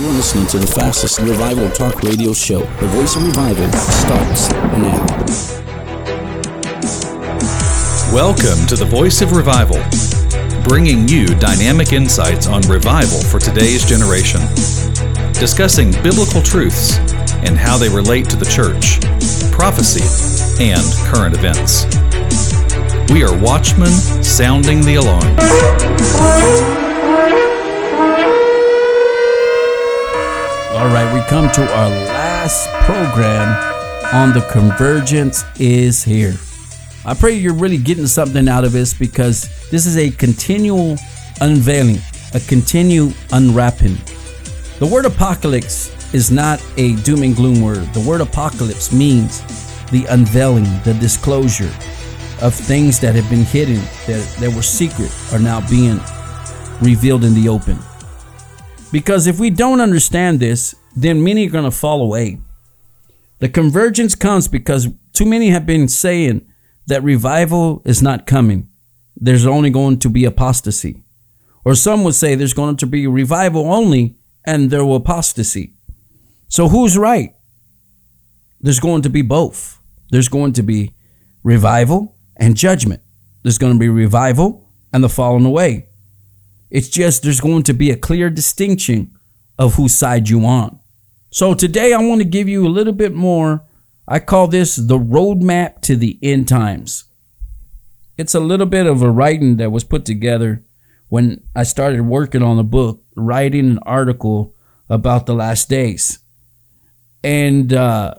You're listening to the fastest revival talk radio show. The voice of revival starts now. Welcome to the Voice of Revival, bringing you dynamic insights on revival for today's generation, discussing biblical truths and how they relate to the church, prophecy, and current events. We are watchmen sounding the alarm. All right, we come to our last program on the convergence is here. I pray you're really getting something out of this because this is a continual unveiling, a continual unwrapping. The word apocalypse is not a doom and gloom word. The word apocalypse means the unveiling, the disclosure of things that have been hidden, that, that were secret, are now being revealed in the open. Because if we don't understand this, then many are going to fall away. The convergence comes because too many have been saying that revival is not coming. There's only going to be apostasy. Or some would say there's going to be revival only and there will apostasy. So who's right? There's going to be both. There's going to be revival and judgment. There's going to be revival and the falling away. It's just there's going to be a clear distinction of whose side you on. So today I want to give you a little bit more. I call this the roadmap to the end times. It's a little bit of a writing that was put together when I started working on the book, writing an article about the last days. And uh,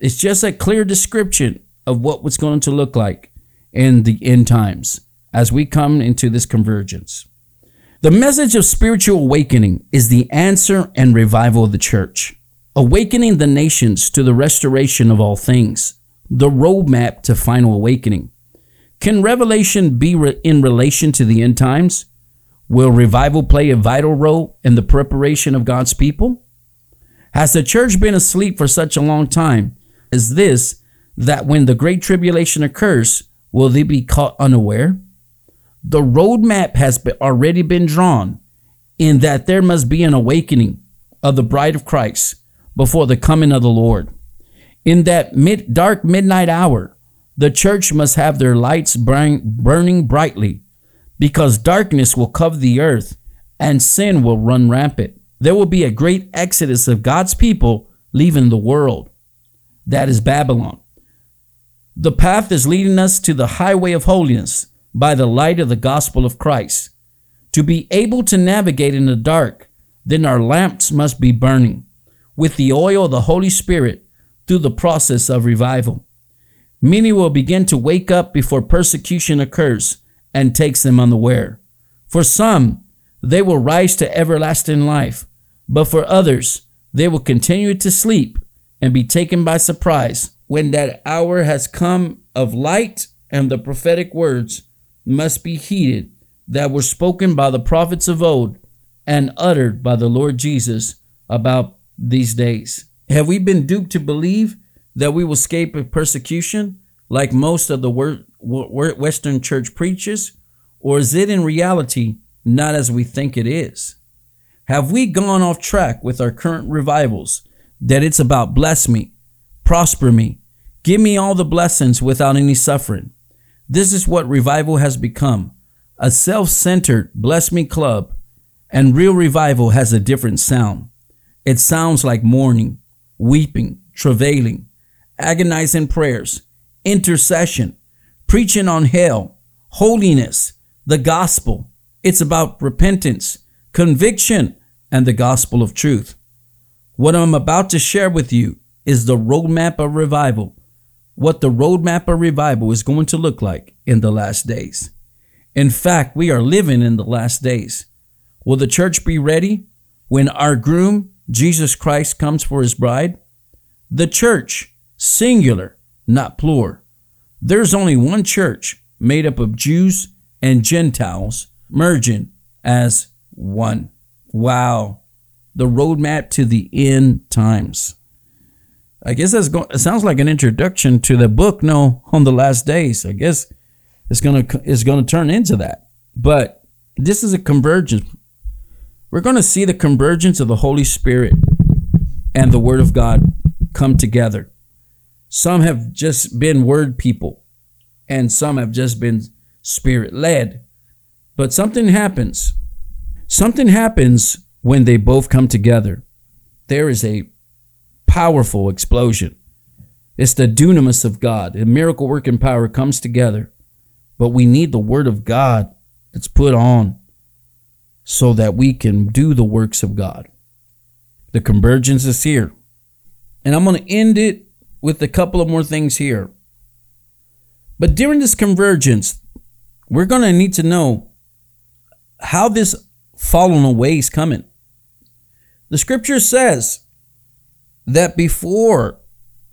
it's just a clear description of what was going to look like in the end times as we come into this convergence. The message of spiritual awakening is the answer and revival of the church, awakening the nations to the restoration of all things, the roadmap to final awakening. Can revelation be re- in relation to the end times? Will revival play a vital role in the preparation of God's people? Has the church been asleep for such a long time? Is this that when the great tribulation occurs, will they be caught unaware? The roadmap has been, already been drawn in that there must be an awakening of the bride of Christ before the coming of the Lord. In that mid, dark midnight hour, the church must have their lights burn, burning brightly because darkness will cover the earth and sin will run rampant. There will be a great exodus of God's people leaving the world. That is Babylon. The path is leading us to the highway of holiness by the light of the gospel of Christ. To be able to navigate in the dark, then our lamps must be burning with the oil of the Holy Spirit through the process of revival. Many will begin to wake up before persecution occurs and takes them unaware. For some, they will rise to everlasting life, but for others, they will continue to sleep and be taken by surprise when that hour has come of light and the prophetic words must be heeded that were spoken by the prophets of old and uttered by the Lord Jesus about these days. Have we been duped to believe that we will escape persecution like most of the Western church preaches? Or is it in reality not as we think it is? Have we gone off track with our current revivals that it's about bless me, prosper me, give me all the blessings without any suffering? This is what revival has become a self centered bless me club, and real revival has a different sound. It sounds like mourning, weeping, travailing, agonizing prayers, intercession, preaching on hell, holiness, the gospel. It's about repentance, conviction, and the gospel of truth. What I'm about to share with you is the roadmap of revival what the roadmap of revival is going to look like in the last days. In fact, we are living in the last days. Will the church be ready when our groom, Jesus Christ, comes for his bride? The church, singular, not plural. There's only one church made up of Jews and Gentiles merging as one. Wow. The roadmap to the end times. I guess that's going. It sounds like an introduction to the book. No, on the last days. I guess it's gonna it's gonna turn into that. But this is a convergence. we're to see the convergence of the Holy Spirit and the Word of God come together. Some have just been Word people, and some have just been Spirit led. But something happens. Something happens when they both come together. There is a powerful explosion. It's the dunamis of God. A miracle working power comes together. But we need the Word of God that's put on so that we can do the works of God. The convergence is here. And I'm going to end it with a couple of more things here. But during this convergence, we're going to need to know how this falling away is coming. The scripture says that before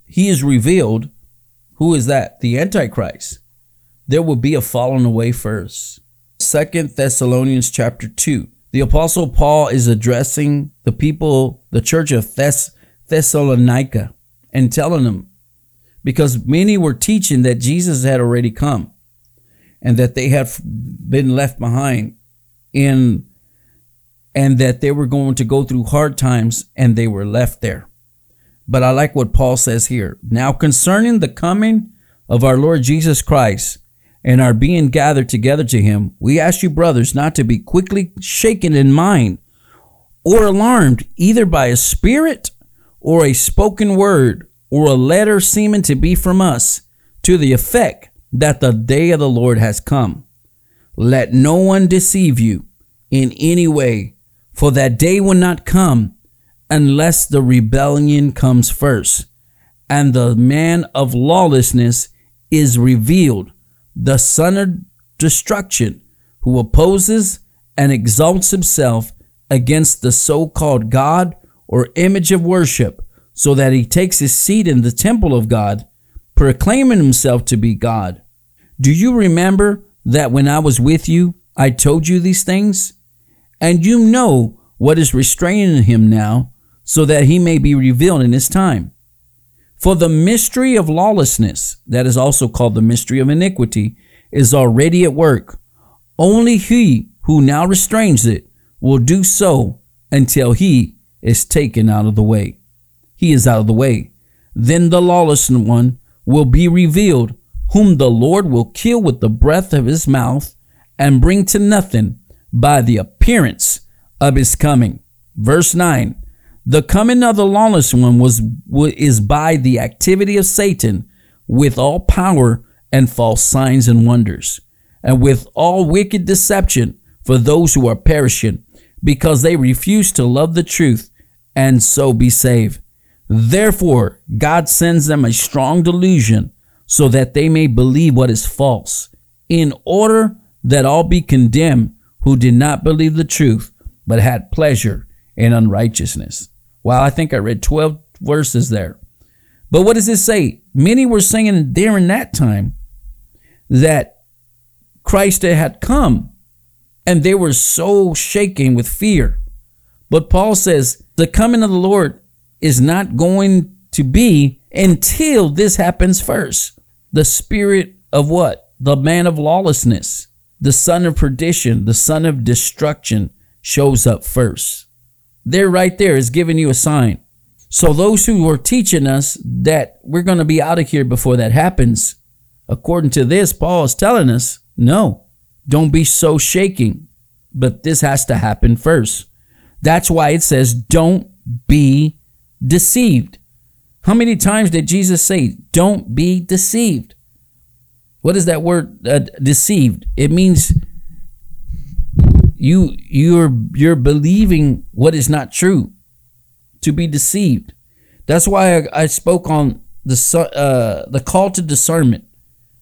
he is revealed, who is that? The Antichrist. There will be a falling away first. Second Thessalonians chapter 2. The apostle Paul is addressing the people, the church of Thess- Thessalonica, and telling them because many were teaching that Jesus had already come and that they had been left behind in and that they were going to go through hard times and they were left there. But I like what Paul says here. Now concerning the coming of our Lord Jesus Christ and our being gathered together to him, we ask you, brothers, not to be quickly shaken in mind or alarmed either by a spirit or a spoken word or a letter seeming to be from us to the effect that the day of the Lord has come. Let no one deceive you in any way, for that day will not come unless the rebellion comes first and the man of lawlessness is revealed the son of destruction, who opposes and exalts himself against the so called God or image of worship, so that he takes his seat in the temple of God, proclaiming himself to be God. Do you remember that when I was with you, I told you these things? And you know what is restraining him now, so that he may be revealed in his time. For the mystery of lawlessness, that is also called the mystery of iniquity, is already at work. Only he who now restrains it will do so until he is taken out of the way. He is out of the way. Then the lawless one will be revealed, whom the Lord will kill with the breath of his mouth and bring to nothing by the appearance of his coming. Verse 9 the coming of the lawless one was is by the activity of Satan with all power and false signs and wonders, and with all wicked deception for those who are perishing, because they refuse to love the truth and so be saved. Therefore, God sends them a strong delusion so that they may believe what is false, in order that all be condemned who did not believe the truth, but had pleasure in unrighteousness. Wow, I think I read 12 verses there. But what does it say? Many were singing during that time that Christ had come and they were so shaken with fear. But Paul says the coming of the Lord is not going to be until this happens first. The spirit of what? The man of lawlessness, the son of perdition, the son of destruction shows up first. There, right there, is giving you a sign. So, those who are teaching us that we're going to be out of here before that happens, according to this, Paul is telling us, no, don't be so shaking. But this has to happen first. That's why it says, don't be deceived. How many times did Jesus say, don't be deceived? What is that word, uh, deceived? It means you you're you're believing what is not true to be deceived. That's why i, I spoke on the uh, the call to discernment.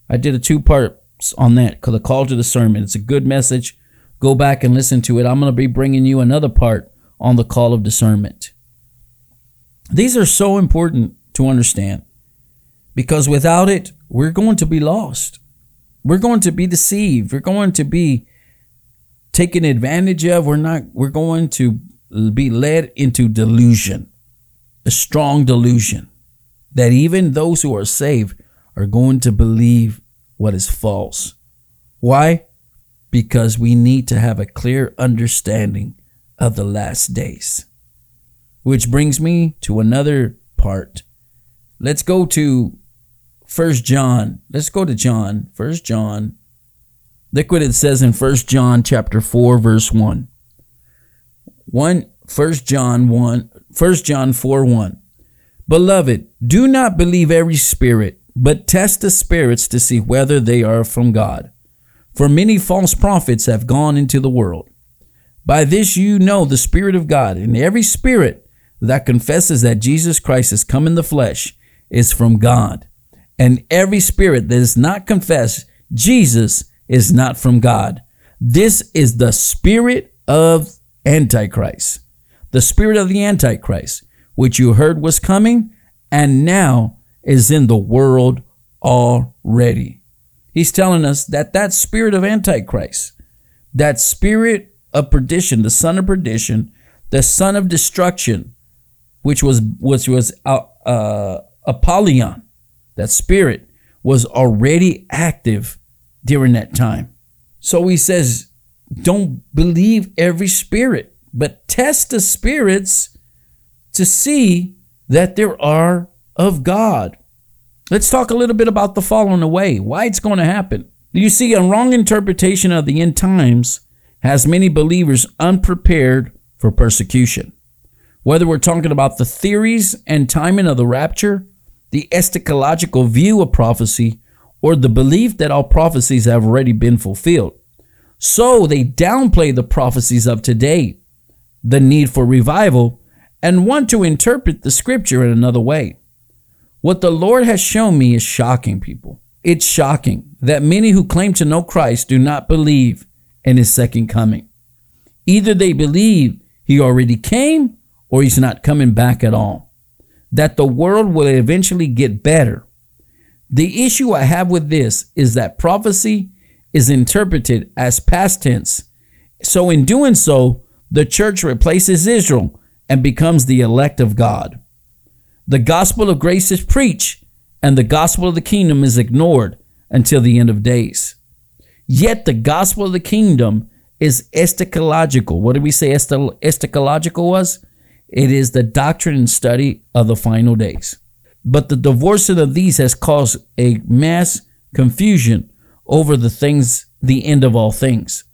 I did a two parts on that the call to discernment it's a good message. Go back and listen to it. I'm going to be bringing you another part on the call of discernment. These are so important to understand because without it we're going to be lost. We're going to be deceived. We're going to be taken advantage of. We're not, we're going to be led into delusion, a strong delusion that even those who are saved are going to believe what is false. Why? Because we need to have a clear understanding of the last days. Which brings me to another part. Let's go to First John. Let's go to John. First John. Look what it says in First John chapter 4, verse 1. 1 First John 1, 1 John 4 1. Beloved, do not believe every spirit, but test the spirits to see whether they are from God. For many false prophets have gone into the world. By this you know the Spirit of God, and every spirit that confesses that Jesus Christ has come in the flesh is from God. And every spirit that does not confess Jesus is not from God. This is the spirit of Antichrist, the spirit of the Antichrist, which you heard was coming and now is in the world already. He's telling us that that spirit of Antichrist, that spirit of perdition, the son of perdition, the son of destruction, which was which was uh, uh, Apollyon, that spirit was already active during that time. So he says, don't believe every spirit, but test the spirits to see that there are of God. Let's talk a little bit about the falling away, why it's going to happen. You see, a wrong interpretation of the end times has many believers unprepared for persecution. Whether we're talking about the theories and timing of the rapture, the eschatological view of prophecy, or the belief that all prophecies have already been fulfilled. So they downplay the prophecies of today, the need for revival, and want to interpret the scripture in another way. What the Lord has shown me is shocking, people. It's shocking that many who claim to know Christ do not believe in his second coming. Either they believe he already came or he's not coming back at all. That the world will eventually get better the issue I have with this is that prophecy is interpreted as past tense. So, in doing so, the church replaces Israel and becomes the elect of God. The gospel of grace is preached, and the gospel of the kingdom is ignored until the end of days. Yet, the gospel of the kingdom is eschatological. What did we say eschatological was? It is the doctrine and study of the final days. But the divorcing of these has caused a mass confusion over the things, the end of all things.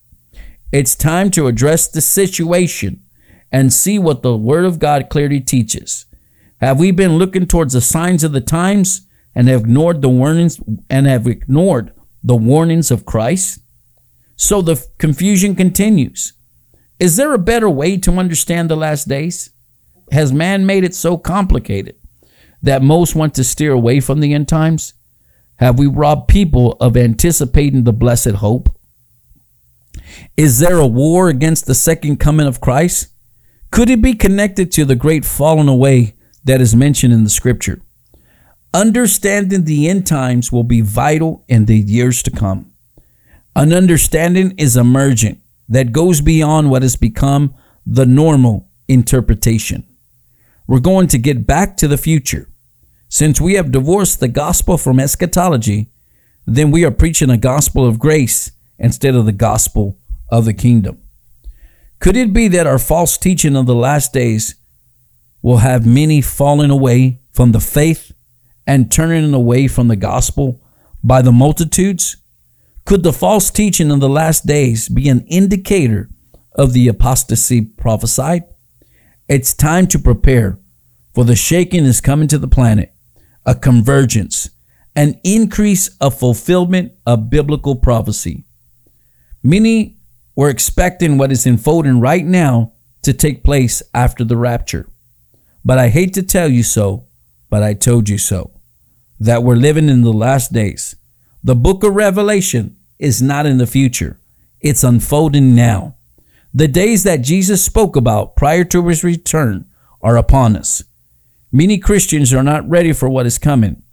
It's time to address the situation and see what the Word of God clearly teaches. Have we been looking towards the signs of the times and have ignored the warnings and have ignored the warnings of Christ? So the confusion continues. Is there a better way to understand the last days? Has man made it so complicated? That most want to steer away from the end times? Have we robbed people of anticipating the blessed hope? Is there a war against the second coming of Christ? Could it be connected to the great falling away that is mentioned in the scripture? Understanding the end times will be vital in the years to come. An understanding is emergent that goes beyond what has become the normal interpretation. We're going to get back to the future. Since we have divorced the gospel from eschatology, then we are preaching a gospel of grace instead of the gospel of the kingdom. Could it be that our false teaching of the last days will have many falling away from the faith and turning away from the gospel by the multitudes? Could the false teaching of the last days be an indicator of the apostasy prophesied? It's time to prepare, for the shaking is coming to the planet a convergence, an increase of fulfillment of biblical prophecy. Many were expecting what is unfolding right now to take place after the rapture. But I hate to tell you so, but I told you so. That we're living in the last days. The book of Revelation is not in the future, it's unfolding now. The days that Jesus spoke about prior to his return are upon us. Many Christians are not ready for what is coming.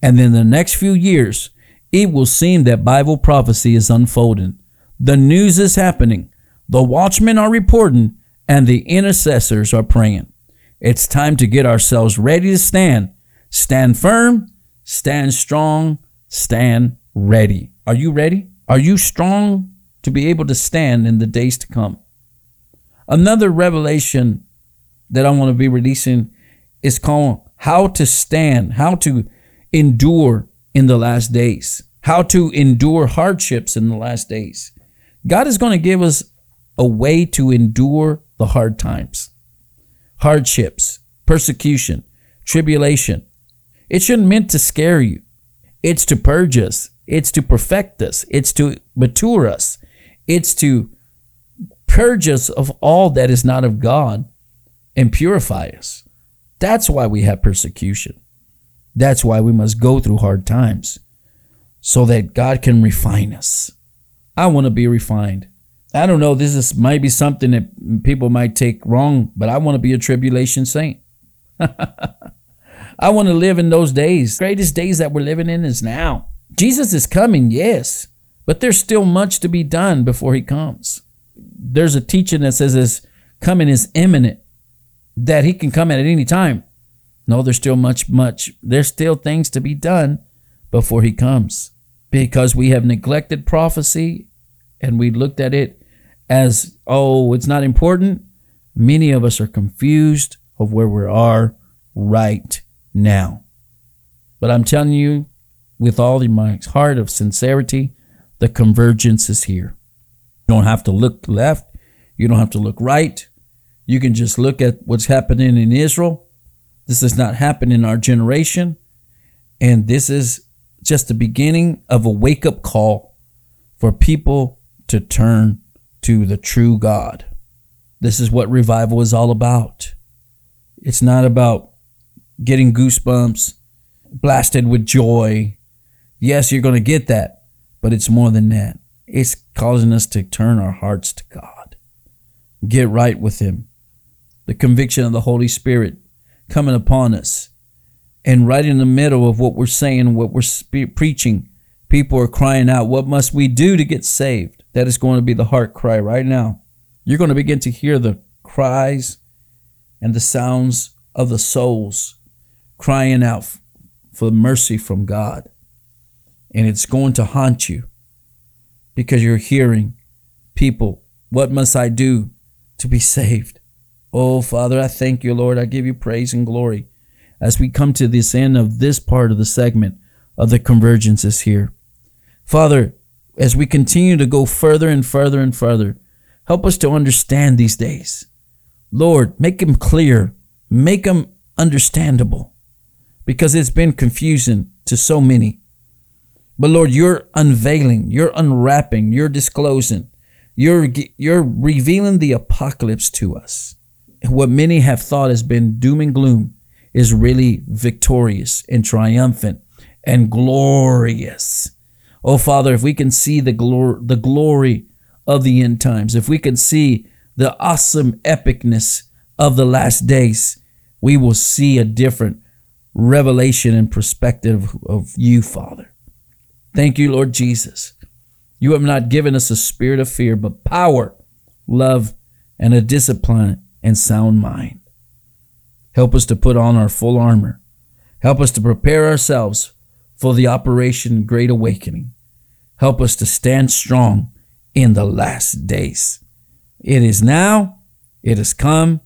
And in the next few years, it will seem that Bible prophecy is unfolding. The news is happening. The watchmen are reporting and the intercessors are praying. It's time to get ourselves ready to stand. Stand firm, stand strong, stand ready. Are you ready? Are you strong to be able to stand in the days to come? Another revelation that I want to be releasing is called How to Stand, How to Endure in the Last Days, How to Endure Hardships in the Last Days. God is going to give us a way to endure the hard times, hardships, persecution, tribulation. It shouldn't meant to scare you. It's to purge us. It's to perfect us. It's to mature us. It's to purge us of all that is not of God and purify us. That's why we have persecution. That's why we must go through hard times so that God can refine us. I want to be refined. I don't know, this is might be something that people might take wrong, but I want to be a tribulation saint. I want to live in those days. Greatest days that we're living in is now. Jesus is coming, yes, but there's still much to be done before he comes. There's a teaching that says his coming is imminent, that he can come at any time. No, there's still much, much, there's still things to be done before he comes because we have neglected prophecy and we looked at it as, oh, it's not important. Many of us are confused of where we are right now. But I'm telling you, with all my heart of sincerity, the convergence is here. You don't have to look left. You don't have to look right. You can just look at what's happening in Israel. This is not happening in our generation. And this is just the beginning of a wake up call for people to turn to the true God. This is what revival is all about. It's not about getting goosebumps, blasted with joy. Yes, you're going to get that, but it's more than that. It's causing us to turn our hearts to God, get right with Him. The conviction of the Holy Spirit coming upon us. And right in the middle of what we're saying, what we're spe- preaching, people are crying out, What must we do to get saved? That is going to be the heart cry right now. You're going to begin to hear the cries and the sounds of the souls crying out for mercy from God. And it's going to haunt you because you're hearing people, What must I do to be saved? Oh, Father, I thank you, Lord. I give you praise and glory as we come to this end of this part of the segment of the convergence is here. Father, as we continue to go further and further and further, help us to understand these days. Lord, make them clear, make them understandable because it's been confusing to so many. But Lord, you're unveiling, you're unwrapping, you're disclosing, you're, you're revealing the apocalypse to us. What many have thought has been doom and gloom is really victorious and triumphant and glorious. Oh Father, if we can see the glory, the glory of the end times, if we can see the awesome epicness of the last days, we will see a different revelation and perspective of you, Father. Thank you, Lord Jesus. You have not given us a spirit of fear, but power, love, and a discipline and sound mind. Help us to put on our full armor. Help us to prepare ourselves for the Operation Great Awakening. Help us to stand strong in the last days. It is now, it has come.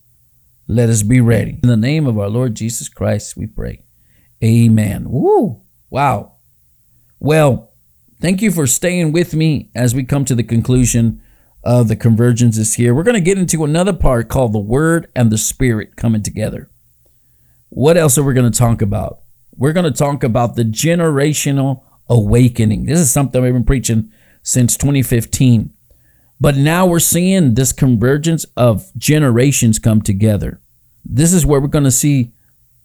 Let us be ready. In the name of our Lord Jesus Christ, we pray. Amen. Woo! Wow. Well, thank you for staying with me as we come to the conclusion of the convergence is here. We're going to get into another part called the Word and the Spirit coming together. What else are we going to talk about? we're going to talk about the generational awakening. This is something we've been preaching since 2015. But now we're seeing this convergence of generations come together. This is where we're going to see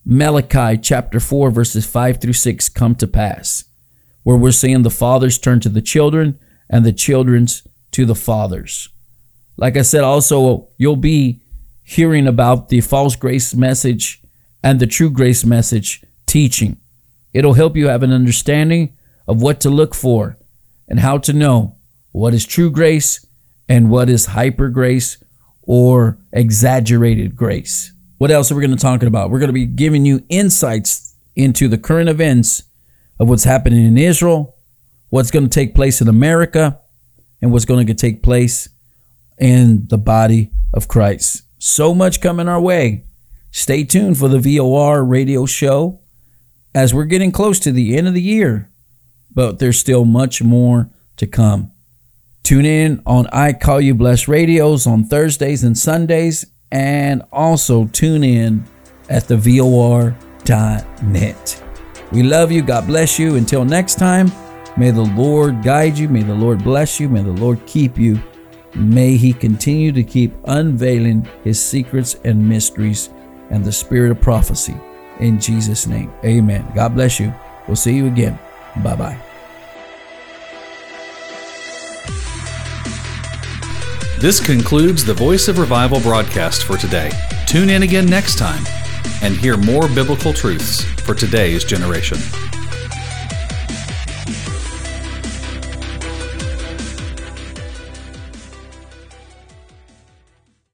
Malachi chapter 4, verses 5 through 6 come to pass, where we're seeing the fathers turn to the children and the children's to the fathers. Like I said, also, you'll be hearing about the false grace message and the true grace message teaching. It'll help you have an understanding of what to look for and how to know what is true grace and what is hyper grace or exaggerated grace. What else are we going to talk about? We're going to be giving you insights into the current events of what's happening in Israel, what's going to take place in America, and what's going to take place in the body of Christ. So much coming our way. Stay tuned for the VOR radio show as we're getting close to the end of the year, but there's still much more to come. Tune in on I Call You Blessed radios on Thursdays and Sundays, and also tune in at the VOR.net. We love you. God bless you. Until next time, may the Lord guide you. May the Lord bless you. May the Lord keep you. May He continue to keep unveiling His secrets and mysteries and the spirit of prophecy. In Jesus' name, amen. God bless you. We'll see you again. Bye bye. This concludes the Voice of Revival broadcast for today. Tune in again next time and hear more biblical truths for today's generation.